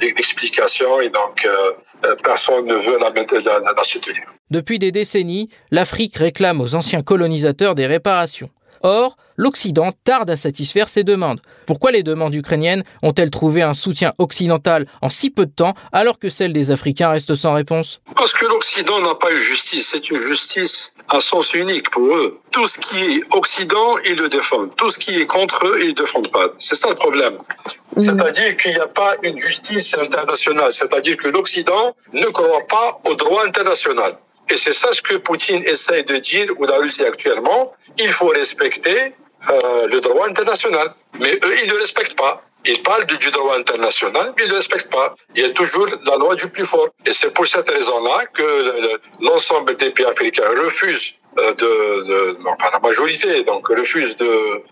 d'explication de, et donc euh, euh, personne ne veut la, la, la soutenir. Depuis des décennies, l'Afrique réclame aux anciens colonisateurs des réparations. Or, l'Occident tarde à satisfaire ces demandes. Pourquoi les demandes ukrainiennes ont-elles trouvé un soutien occidental en si peu de temps alors que celles des Africains restent sans réponse? Parce que l'Occident n'a pas eu justice. C'est une justice à sens unique pour eux. Tout ce qui est Occident, ils le défendent. Tout ce qui est contre eux, ils ne défendent pas. C'est ça le problème. Mmh. C'est-à-dire qu'il n'y a pas une justice internationale. C'est-à-dire que l'Occident ne croit pas au droit international. Et c'est ça ce que Poutine essaye de dire, ou la Russie actuellement, il faut respecter euh, le droit international. Mais eux, ils ne le respectent pas. Ils parlent du, droit international, mais ils ne le respectent pas. Il y a toujours la loi du plus fort. Et c'est pour cette raison-là que l'ensemble des pays africains refusent euh, de, de, enfin la majorité, donc refuse de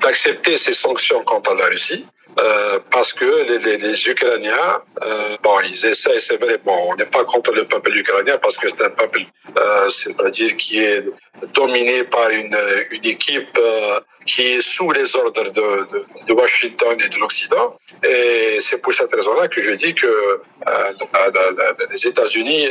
d'accepter ces sanctions contre la Russie. Euh, parce que les, Ukrainiens, euh, bon, ils essaient, c'est vrai, bon, on n'est pas contre le peuple ukrainien parce que c'est un peuple, euh, c'est-à-dire qui est dominé par une, une équipe qui est sous les ordres de, de, Washington et de l'Occident. Et c'est pour cette raison-là que je dis que les États-Unis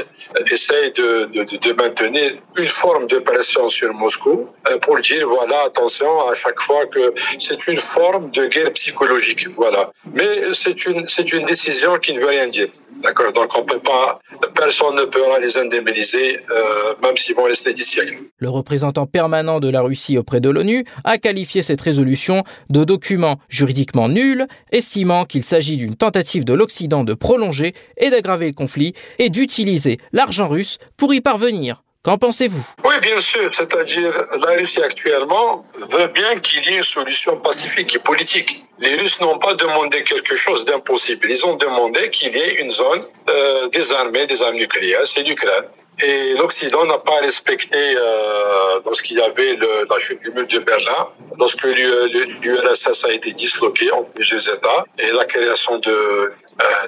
essayent de, de, maintenir une forme de pression sur Moscou pour dire, voilà, attention, à chaque fois que c'est une forme de guerre psychologique. Voilà. Mais c'est une, c'est une décision qui ne veut rien dire. D'accord? Donc on peut pas, personne ne pourra les indemniser, euh, même s'ils vont rester d'ici. Le représentant permanent de la Russie auprès de l'ONU a qualifié cette résolution de document juridiquement nul, estimant qu'il s'agit d'une tentative de l'Occident de prolonger et d'aggraver le conflit et d'utiliser l'argent russe pour y parvenir. Qu'en pensez-vous? Oui, bien sûr. C'est-à-dire, la Russie actuellement veut bien qu'il y ait une solution pacifique et politique. Les Russes n'ont pas demandé quelque chose d'impossible. Ils ont demandé qu'il y ait une zone euh, des armées, des armes nucléaires. C'est l'Ukraine. Et l'Occident n'a pas respecté, euh, lorsqu'il y avait le, la chute du mur de Berlin, lorsque l'URSS a été disloqué entre deux États et la création de, euh,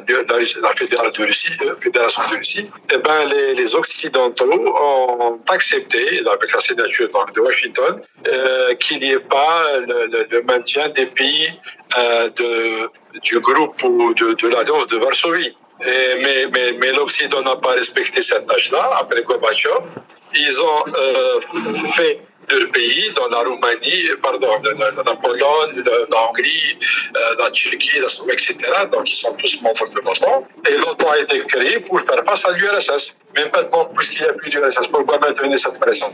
de, la, fédération de Russie, euh, fédération de Russie, eh ben les, les, Occidentaux ont accepté, avec la signature de Washington, euh, qu'il n'y ait pas le, maintien des pays euh, de, du groupe ou de, de l'Alliance de Varsovie mais, mais, mais l'Occident n'a pas respecté cette tâche-là après Gorbachev. Ils ont euh, fait deux pays, dans la Roumanie, pardon, dans, la Pologne, la Hongrie, euh, la Turquie, etc. Donc ils sont tous membres de l'OTAN. Et l'OTAN a été créé pour faire face à l'URSS. Mais maintenant, puisqu'il n'y a plus d'URSS, pourquoi maintenir cette pression?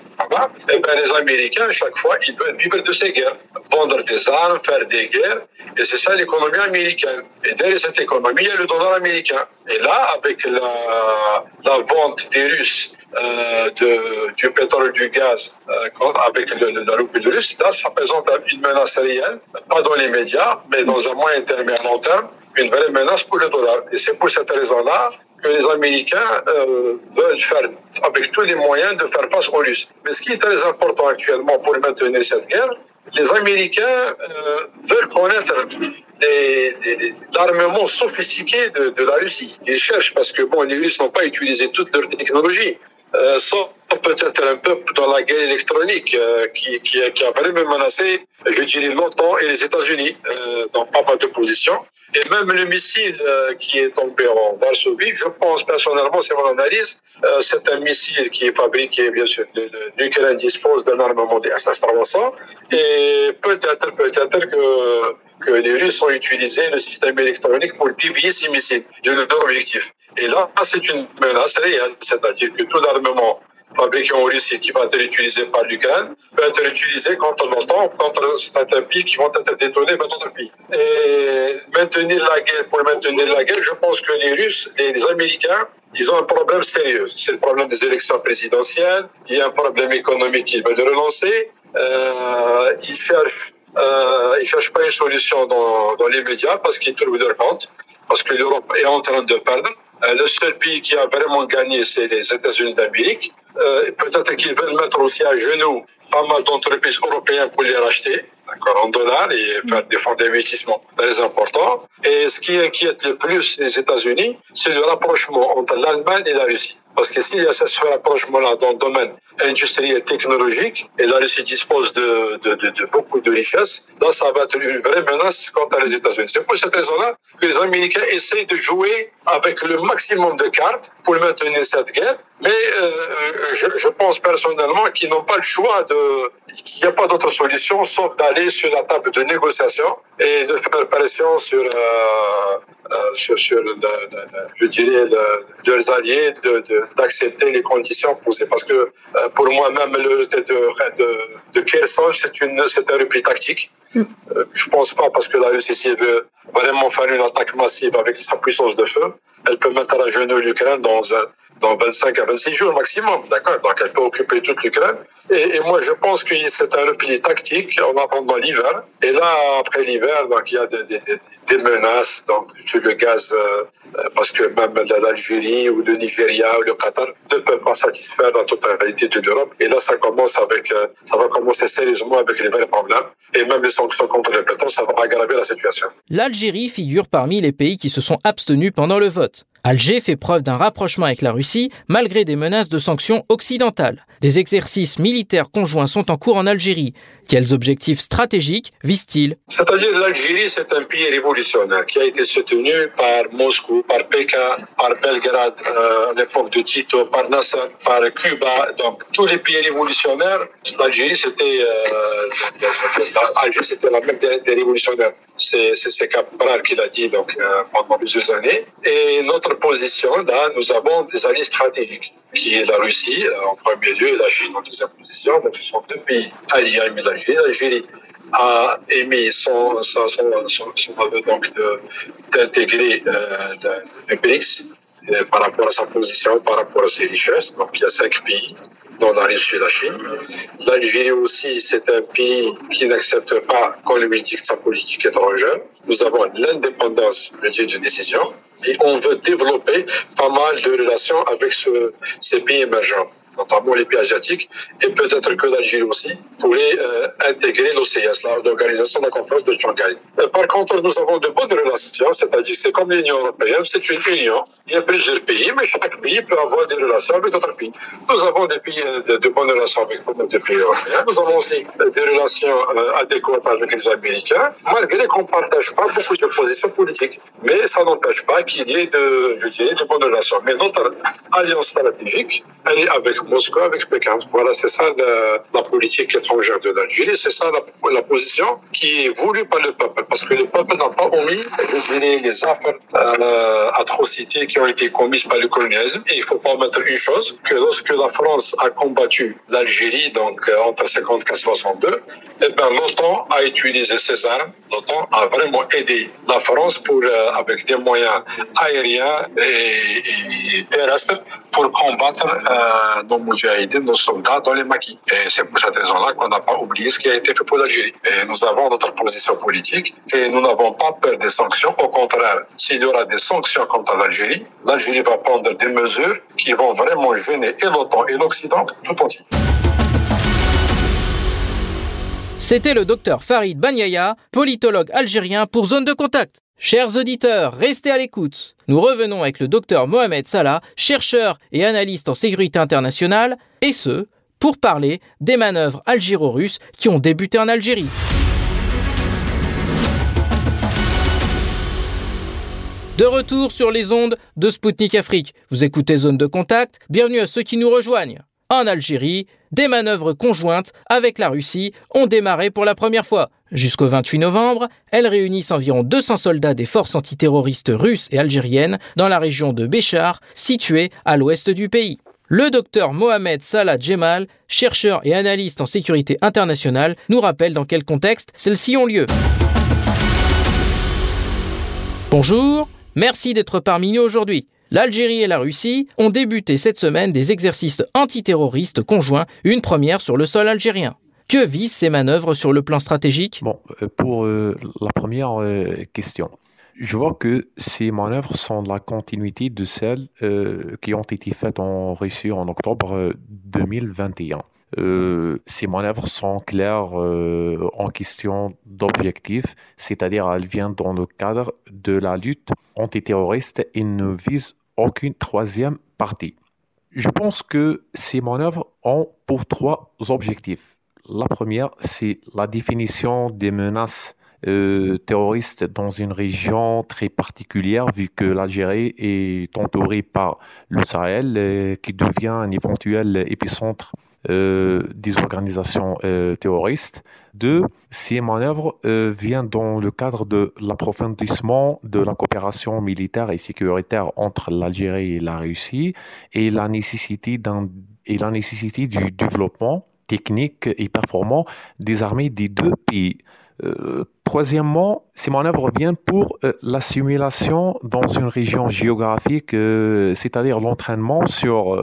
Et bien les Américains, chaque fois, ils veulent vivre de ces guerres, vendre des armes, faire des guerres. Et c'est ça l'économie américaine. Et derrière cette économie, il y a le dollar américain. Et là, avec la, la vente des Russes euh, du pétrole du gaz euh, avec le, le, la rouble russe, là, ça présente une menace réelle, pas dans les médias, mais dans un moyen terme et à long terme, une vraie menace pour le dollar. Et c'est pour cette raison-là que les Américains euh, veulent faire, avec tous les moyens, de faire face aux Russes. Mais ce qui est très important actuellement pour maintenir cette guerre, les Américains veulent connaître l'armement sophistiqué de, de, la Russie. Ils cherchent parce que bon, les Russes n'ont pas utilisé toute leur technologie. Euh, sauf peut-être un peu dans la guerre électronique euh, qui, qui, qui, a vraiment menacé, je dirais, longtemps et les États-Unis euh, dans pas mal de positions. Et même le missile euh, qui est tombé en Varsovie, je pense personnellement, c'est mon analyse, euh, c'est un missile qui est fabriqué, bien sûr, l'Ukraine dispose d'un armement extrêmement et peut-être, peut-être que, que les Russes ont utilisé le système électronique pour dévier ces missiles de leur objectif. Et là, c'est une menace réelle, c'est-à-dire que tout l'armement fabriqué en Russie qui va être utilisé par l'Ukraine peut être utilisé contre l'OTAN contre certains pays qui vont être détonnés par d'autres pays. Et maintenir la guerre, pour maintenir la guerre, je pense que les Russes, les, les Américains, ils ont un problème sérieux. C'est le problème des élections présidentielles. Il y a un problème économique qu'ils veulent relancer. Euh, ils cherchent, euh, cherchent pas une solution dans, dans les médias parce qu'ils trouvent leur compte, parce que l'Europe est en train de perdre. Euh, le seul pays qui a vraiment gagné, c'est les États-Unis d'Amérique. Euh, peut-être qu'ils veulent mettre aussi à genoux pas mal d'entreprises européennes pour les racheter, d'accord, en dollars et faire des fonds d'investissement très importants. Et ce qui inquiète le plus les États-Unis, c'est le rapprochement entre l'Allemagne et la Russie. Parce que s'il y a ce rapprochement-là dans le domaine industriel et technologique, et la Russie dispose de, de, beaucoup de richesses, là, ça va être une vraie menace contre les États-Unis. C'est pour cette raison-là que les Américains essayent de jouer avec le maximum de cartes pour maintenir cette guerre. Mais euh, je, je, pense personnellement qu'ils n'ont pas le choix de... qu'il n'y a pas d'autre solution sauf d'aller sur la table de négociation et de faire pression sur, euh, euh, sur, sur le, je dirais, leurs alliés de, de d'accepter les conditions posées. Parce que euh, pour moi, même le de, de, de Kherson, c'est un repli tactique. Mm. Euh, je pense pas parce que la Russie si veut vraiment faire une attaque massive avec sa puissance de feu, elle peut mettre à genoux l'Ukraine dans un dans 25 à 26 jours maximum, d'accord Donc elle peut occuper toute l'Ukraine. Et, moi, je pense que c'est un repli tactique en attendant l'hiver. Et là, après l'hiver, donc il y a des, menaces donc sur le gaz, euh, parce que même l'Algérie ou le Nigeria ou le Qatar ne peuvent pas satisfaire la totalité de l'Europe. Et là, ça commence avec, euh, ça va commencer sérieusement avec les vrais problèmes. Et même les sanctions contre le pétrole, ça va aggraver la situation. L'Algérie figure parmi les pays qui se sont abstenus pendant le vote. Alger fait preuve d'un rapprochement avec la Russie malgré des menaces de sanctions occidentales. Des exercices militaires conjoints sont en cours en Algérie. Quels objectifs stratégiques visent-ils? C'est-à-dire l'Algérie, c'est un pays révolutionnaire qui a été soutenu par Moscou, par Pékin, par Belgrade euh, à l'époque de Tito, par Nasser, par Cuba. Donc tous les pays révolutionnaires, l'Algérie c'était euh, la même des, des révolutionnaires. C'est Cabral qui l'a dit donc euh, pendant plusieurs années. Et notre position, là, nous avons des alliés stratégiques, qui est la Russie euh, en premier lieu la Chine en deuxième position. Donc ce sont deux pays alliés à l'Algérie. A émis son, son, son, son donc d'intégrer euh, le, BRICS euh, par rapport à sa position, par rapport à ses richesses. Donc il y a cinq pays dont la Russie et la Chine. L'Algérie aussi, c'est un pays qui n'accepte pas qu'on lui dicte sa politique étrangère. Nous avons l'indépendance de décision et on veut développer pas mal de relations avec ce, ces pays émergents notamment les pays asiatiques, et peut-être que l'Algérie aussi, pourrait euh, intégrer l'OCS, l'Organisation de la conférence de Shanghai. Euh, par contre, nous avons de bonnes relations, c'est-à-dire c'est comme l'Union européenne, c'est une union. Il y a plusieurs pays, mais chaque pays peut avoir des relations avec d'autres pays. Nous avons des pays euh, de, bonnes relations avec d'autres pays européens. Nous avons aussi des relations euh, adéquates avec les Américains, malgré qu'on ne partage pas beaucoup de positions politiques. Mais ça n'empêche pas qu'il y ait de bonnes relations. Mais notre alliance stratégique, elle est avec Moscou avec Pékin. Voilà, c'est ça la, politique étrangère de l'Algérie, c'est ça la, position qui est voulue par le peuple, parce que le peuple n'a pas omis, les affaires, euh, atrocités qui ont été commises par le colonialisme. Et il faut pas omettre une chose, que lorsque la France a combattu l'Algérie, donc euh, entre 54 et 62, eh ben, l'OTAN a utilisé ses armes, l'OTAN a vraiment aidé la France pour, euh, avec des moyens aériens et, terrestres pour combattre nos moudjahidines, nos soldats dans les maquis. Et c'est pour cette raison-là qu'on n'a pas oublié ce qui a été fait pour l'Algérie. Et nous avons notre position politique et nous n'avons pas peur des sanctions. Au contraire, s'il y aura des sanctions contre l'Algérie, l'Algérie va prendre des mesures qui vont vraiment gêner et l'OTAN et l'Occident tout entier. C'était le docteur Farid Banyaya, politologue algérien pour Zone de Contact. Chers auditeurs, restez à l'écoute. Nous revenons avec le docteur Mohamed Salah, chercheur et analyste en sécurité internationale, et ce, pour parler des manœuvres algéro-russes qui ont débuté en Algérie. De retour sur les ondes de Spoutnik Afrique. Vous écoutez Zone de Contact. Bienvenue à ceux qui nous rejoignent. En Algérie, des manœuvres conjointes avec la Russie ont démarré pour la première fois. Jusqu'au 28 novembre, elles réunissent environ 200 soldats des forces antiterroristes russes et algériennes dans la région de Béchar, située à l'ouest du pays. Le docteur Mohamed Salah Djemal, chercheur et analyste en sécurité internationale, nous rappelle dans quel contexte celles-ci ont lieu. Bonjour, merci d'être parmi nous aujourd'hui. L'Algérie et la Russie ont débuté cette semaine des exercices antiterroristes conjoints, une première sur le sol algérien. Que visent ces manœuvres sur le plan stratégique? Bon, pour euh, la première euh, question, je vois que ces manœuvres sont la continuité de celles euh, qui ont été faites en Russie en octobre 2021. Euh, ces manœuvres sont claires euh, en question d'objectif, c'est-à-dire elles viennent dans le cadre de la lutte antiterroriste et ne visent aucune troisième partie. Je pense que ces manœuvres ont pour trois objectifs. La première, c'est la définition des menaces euh, terroristes dans une région très particulière, vu que l'Algérie est entourée par le Sahel, qui devient un éventuel épicentre euh, des organisations euh, terroristes. Deux, ces manœuvres euh, viennent dans le cadre de l'approfondissement de la coopération militaire et sécuritaire entre l'Algérie et la Russie et la nécessité, et la nécessité du développement technique et performant des armées des deux pays. Troisièmement, ces manœuvres viennent pour la simulation dans une région géographique, c'est-à-dire l'entraînement sur,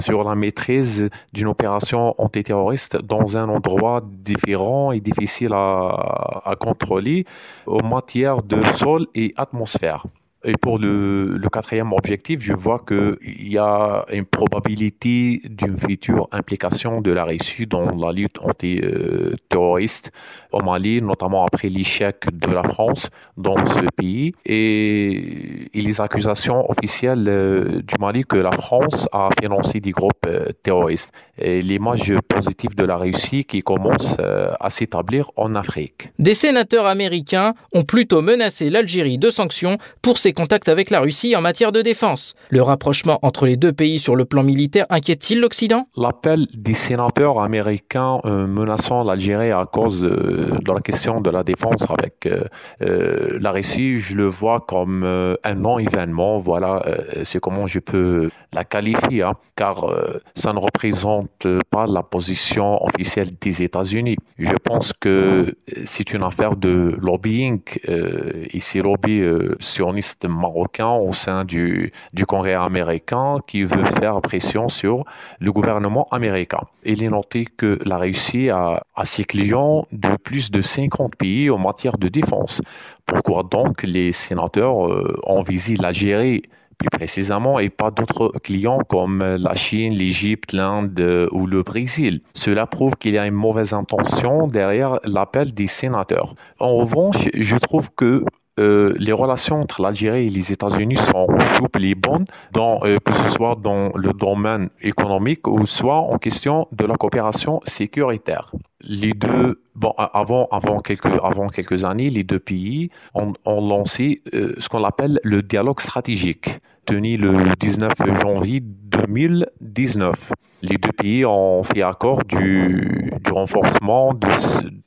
sur la maîtrise d'une opération antiterroriste dans un endroit différent et difficile à, à contrôler en matière de sol et atmosphère. Et pour le, quatrième objectif, je vois qu'il y a une probabilité d'une future implication de la Russie dans la lutte anti-terroriste au Mali, notamment après l'échec de la France dans ce pays et, les accusations officielles euh, du Mali que la France a financé des groupes euh, terroristes. Et l'image positive de la Russie qui commence euh, à s'établir en Afrique. Des sénateurs américains ont plutôt menacé l'Algérie de sanctions pour ses contact avec la Russie en matière de défense. Le rapprochement entre les deux pays sur le plan militaire inquiète-t-il l'Occident? L'appel des sénateurs américains euh, menaçant l'Algérie à cause euh, de la question de la défense avec euh, la Russie, je le vois comme un non-événement. Voilà, c'est comment je peux la qualifier, hein, car ça ne représente pas la position officielle des États-Unis. Je pense que c'est une affaire de lobbying et ces lobbies sionistes marocain au sein du, du Congrès américain qui veut faire pression sur le gouvernement américain. Il est noté que la Russie a, a ses clients de plus de 50 pays en matière de défense. Pourquoi donc les sénateurs euh, visé l'Algérie plus précisément, et pas d'autres clients comme la Chine, l'Égypte, l'Inde euh, ou le Brésil? Cela prouve qu'il y a une mauvaise intention derrière l'appel des sénateurs. En revanche, je trouve que euh, les relations entre l'Algérie et les États-Unis sont souples et bonnes, euh, que ce soit dans le domaine économique ou soit en question de la coopération sécuritaire. Les deux, bon, avant, avant quelques, avant quelques années, les deux pays ont, ont lancé euh, ce qu'on appelle le dialogue stratégique, tenu le 19 janvier 2019. Les deux pays ont fait accord du, du renforcement de,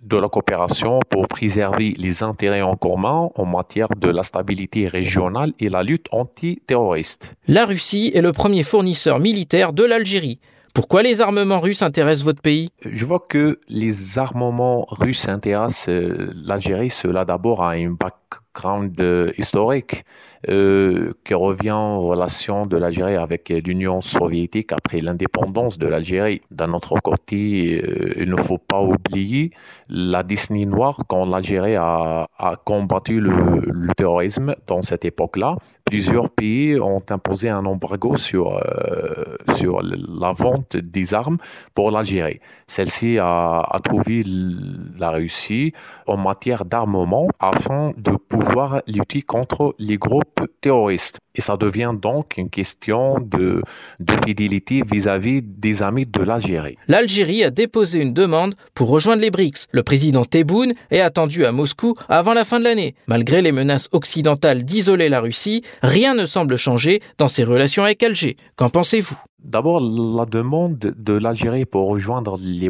de la coopération pour préserver les intérêts en commun en matière de la stabilité régionale et la lutte antiterroriste. La Russie est le premier fournisseur militaire de l'Algérie. Pourquoi les armements russes intéressent votre pays? Je vois que les armements russes intéressent euh, l'Algérie, cela d'abord a un background euh, historique euh, qui revient en relation de l'Algérie avec l'Union soviétique après l'indépendance de l'Algérie. D'un autre côté, il ne faut pas oublier la Disney noire quand l'Algérie a, combattu le, terrorisme dans cette époque-là. Plusieurs pays ont imposé un embargo sur, sur la vente des armes pour l'Algérie. Celle-ci a, a, trouvé la Russie en matière d'armement afin de pouvoir lutter contre les groupes terroristes. Et ça devient donc une question de, fidélité vis-à-vis -vis des amis de l'Algérie. L'Algérie a déposé une demande pour rejoindre les BRICS. Le président Tebboune est attendu à Moscou avant la fin de l'année. Malgré les menaces occidentales d'isoler la Russie, rien ne semble changer dans ses relations avec Alger. Qu'en pensez-vous? D'abord, la demande de l'Algérie pour rejoindre les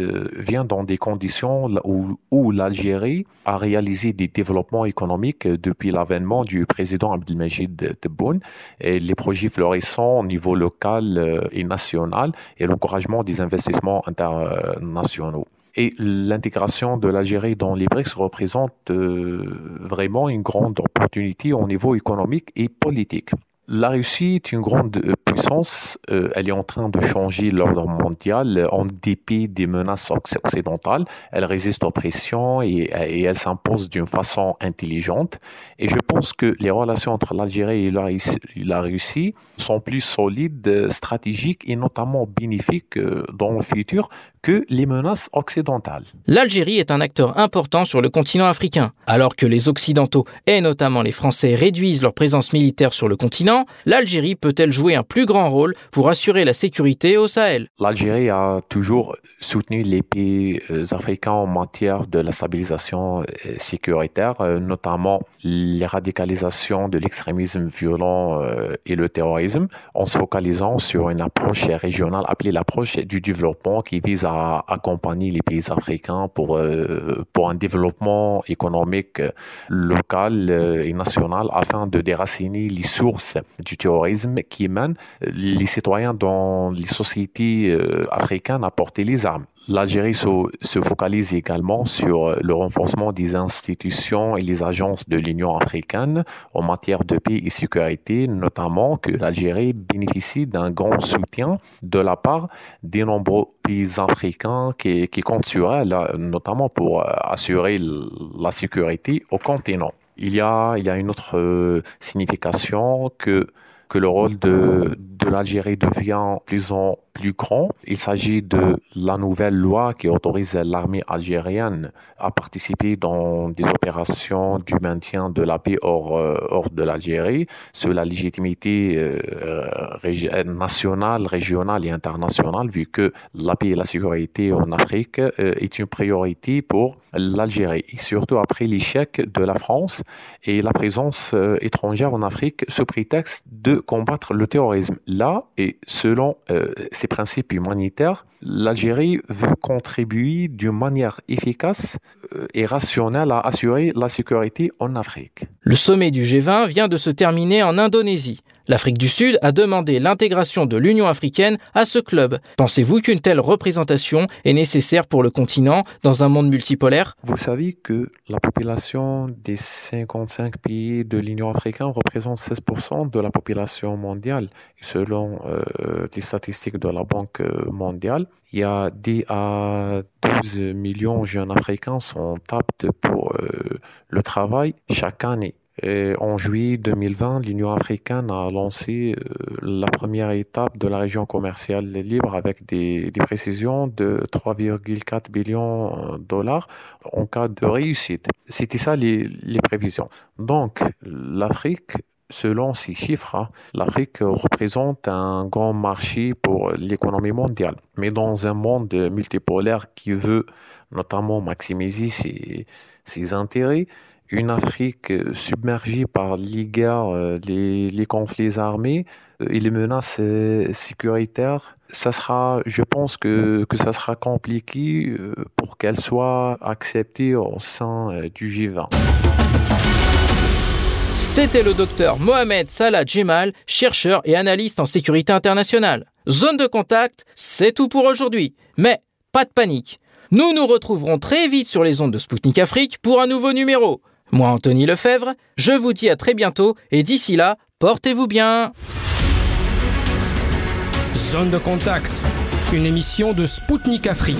euh, vient dans des conditions où, l'Algérie a réalisé des développements économiques depuis l'avènement du président Abdelmajid Tebboune et les projets florissants au niveau local euh, et national et l'encouragement des investissements internationaux. Et l'intégration de l'Algérie dans les représente euh, vraiment une grande opportunité au niveau économique et politique. La Russie est une grande euh, puissance. Euh, elle est en train de changer l'ordre mondial en dépit des menaces occidentales. Elle résiste aux pressions et, elle s'impose d'une façon intelligente. Et je pense que les relations entre l'Algérie et la, Russie sont plus solides, stratégiques et notamment bénéfiques euh, dans le futur que les menaces occidentales. L'Algérie est un acteur important sur le continent africain. Alors que les Occidentaux et notamment les Français réduisent leur présence militaire sur le continent, l'Algérie peut-elle jouer un plus grand rôle pour assurer la sécurité au Sahel? L'Algérie a toujours soutenu les pays euh, africains en matière de la stabilisation euh, sécuritaire, euh, notamment l'éradication de l'extrémisme violent et le terrorisme, en se focalisant sur une approche régionale appelée l'approche du développement qui vise à accompagner les pays africains pour un développement économique local et national afin de déraciner les sources du terrorisme qui mène les citoyens dans les sociétés africaines à porter les armes. L'Algérie se, se, focalise également sur le renforcement des institutions et les agences de l'Union africaine en matière de paix et sécurité, notamment que l'Algérie bénéficie d'un grand soutien de la part des nombreux pays africains qui, qui comptent sur elle, notamment pour assurer la sécurité au continent. Il y a, il y a une autre euh, signification que, que le rôle de, de l'Algérie devient plus en plus grand. Il s'agit de la nouvelle loi qui autorise l'armée algérienne à participer dans des opérations du maintien de la paix hors, euh, de l'Algérie, sur la légitimité euh, nationale, régionale et internationale, vu que la paix et la sécurité en Afrique euh, est une priorité pour l'Algérie, surtout après l'échec de la France et la présence étrangère en Afrique sous prétexte de combattre le terrorisme. Là, et selon ces principes humanitaires, l'Algérie veut contribuer d'une manière efficace euh, et rationnelle à assurer la sécurité en Afrique. Le sommet du G20 vient de se terminer en Indonésie. L'Afrique du Sud a demandé l'intégration de l'Union africaine à ce club. Pensez-vous qu'une telle représentation est nécessaire pour le continent dans un monde multipolaire? Vous savez que la population des 55 pays de l'Union africaine représente 16% de la population mondiale. Selon euh, les statistiques de la Banque mondiale, il y a 10 à 12 millions de jeunes africains sont aptes pour euh, le travail chaque année. En juillet 2020, l'Union africaine a lancé euh, la première étape de la région commerciale libre avec des, précisions de 3,4 billions de dollars en cas de réussite. C'était ça les, les prévisions. Donc, l'Afrique Selon ces chiffres, hein, l'Afrique représente un grand marché pour l'économie mondiale. Mais dans un monde multipolaire qui veut notamment maximiser ses intérêts, une Afrique submergée par les guerres, euh, les, conflits armés euh, et les menaces euh, sécuritaires, ça sera, je pense que, que ça sera compliqué pour qu'elle soit acceptée au sein du G20. C'était le docteur Mohamed Salah Djemal, chercheur et analyste en sécurité internationale. Zone de contact, c'est tout pour aujourd'hui. Mais pas de panique. Nous nous retrouverons très vite sur les ondes de Spoutnik Afrique pour un nouveau numéro. Moi, Anthony Lefebvre, je vous dis à très bientôt et d'ici là, portez-vous bien. Zone de contact, une émission de Spoutnik Afrique.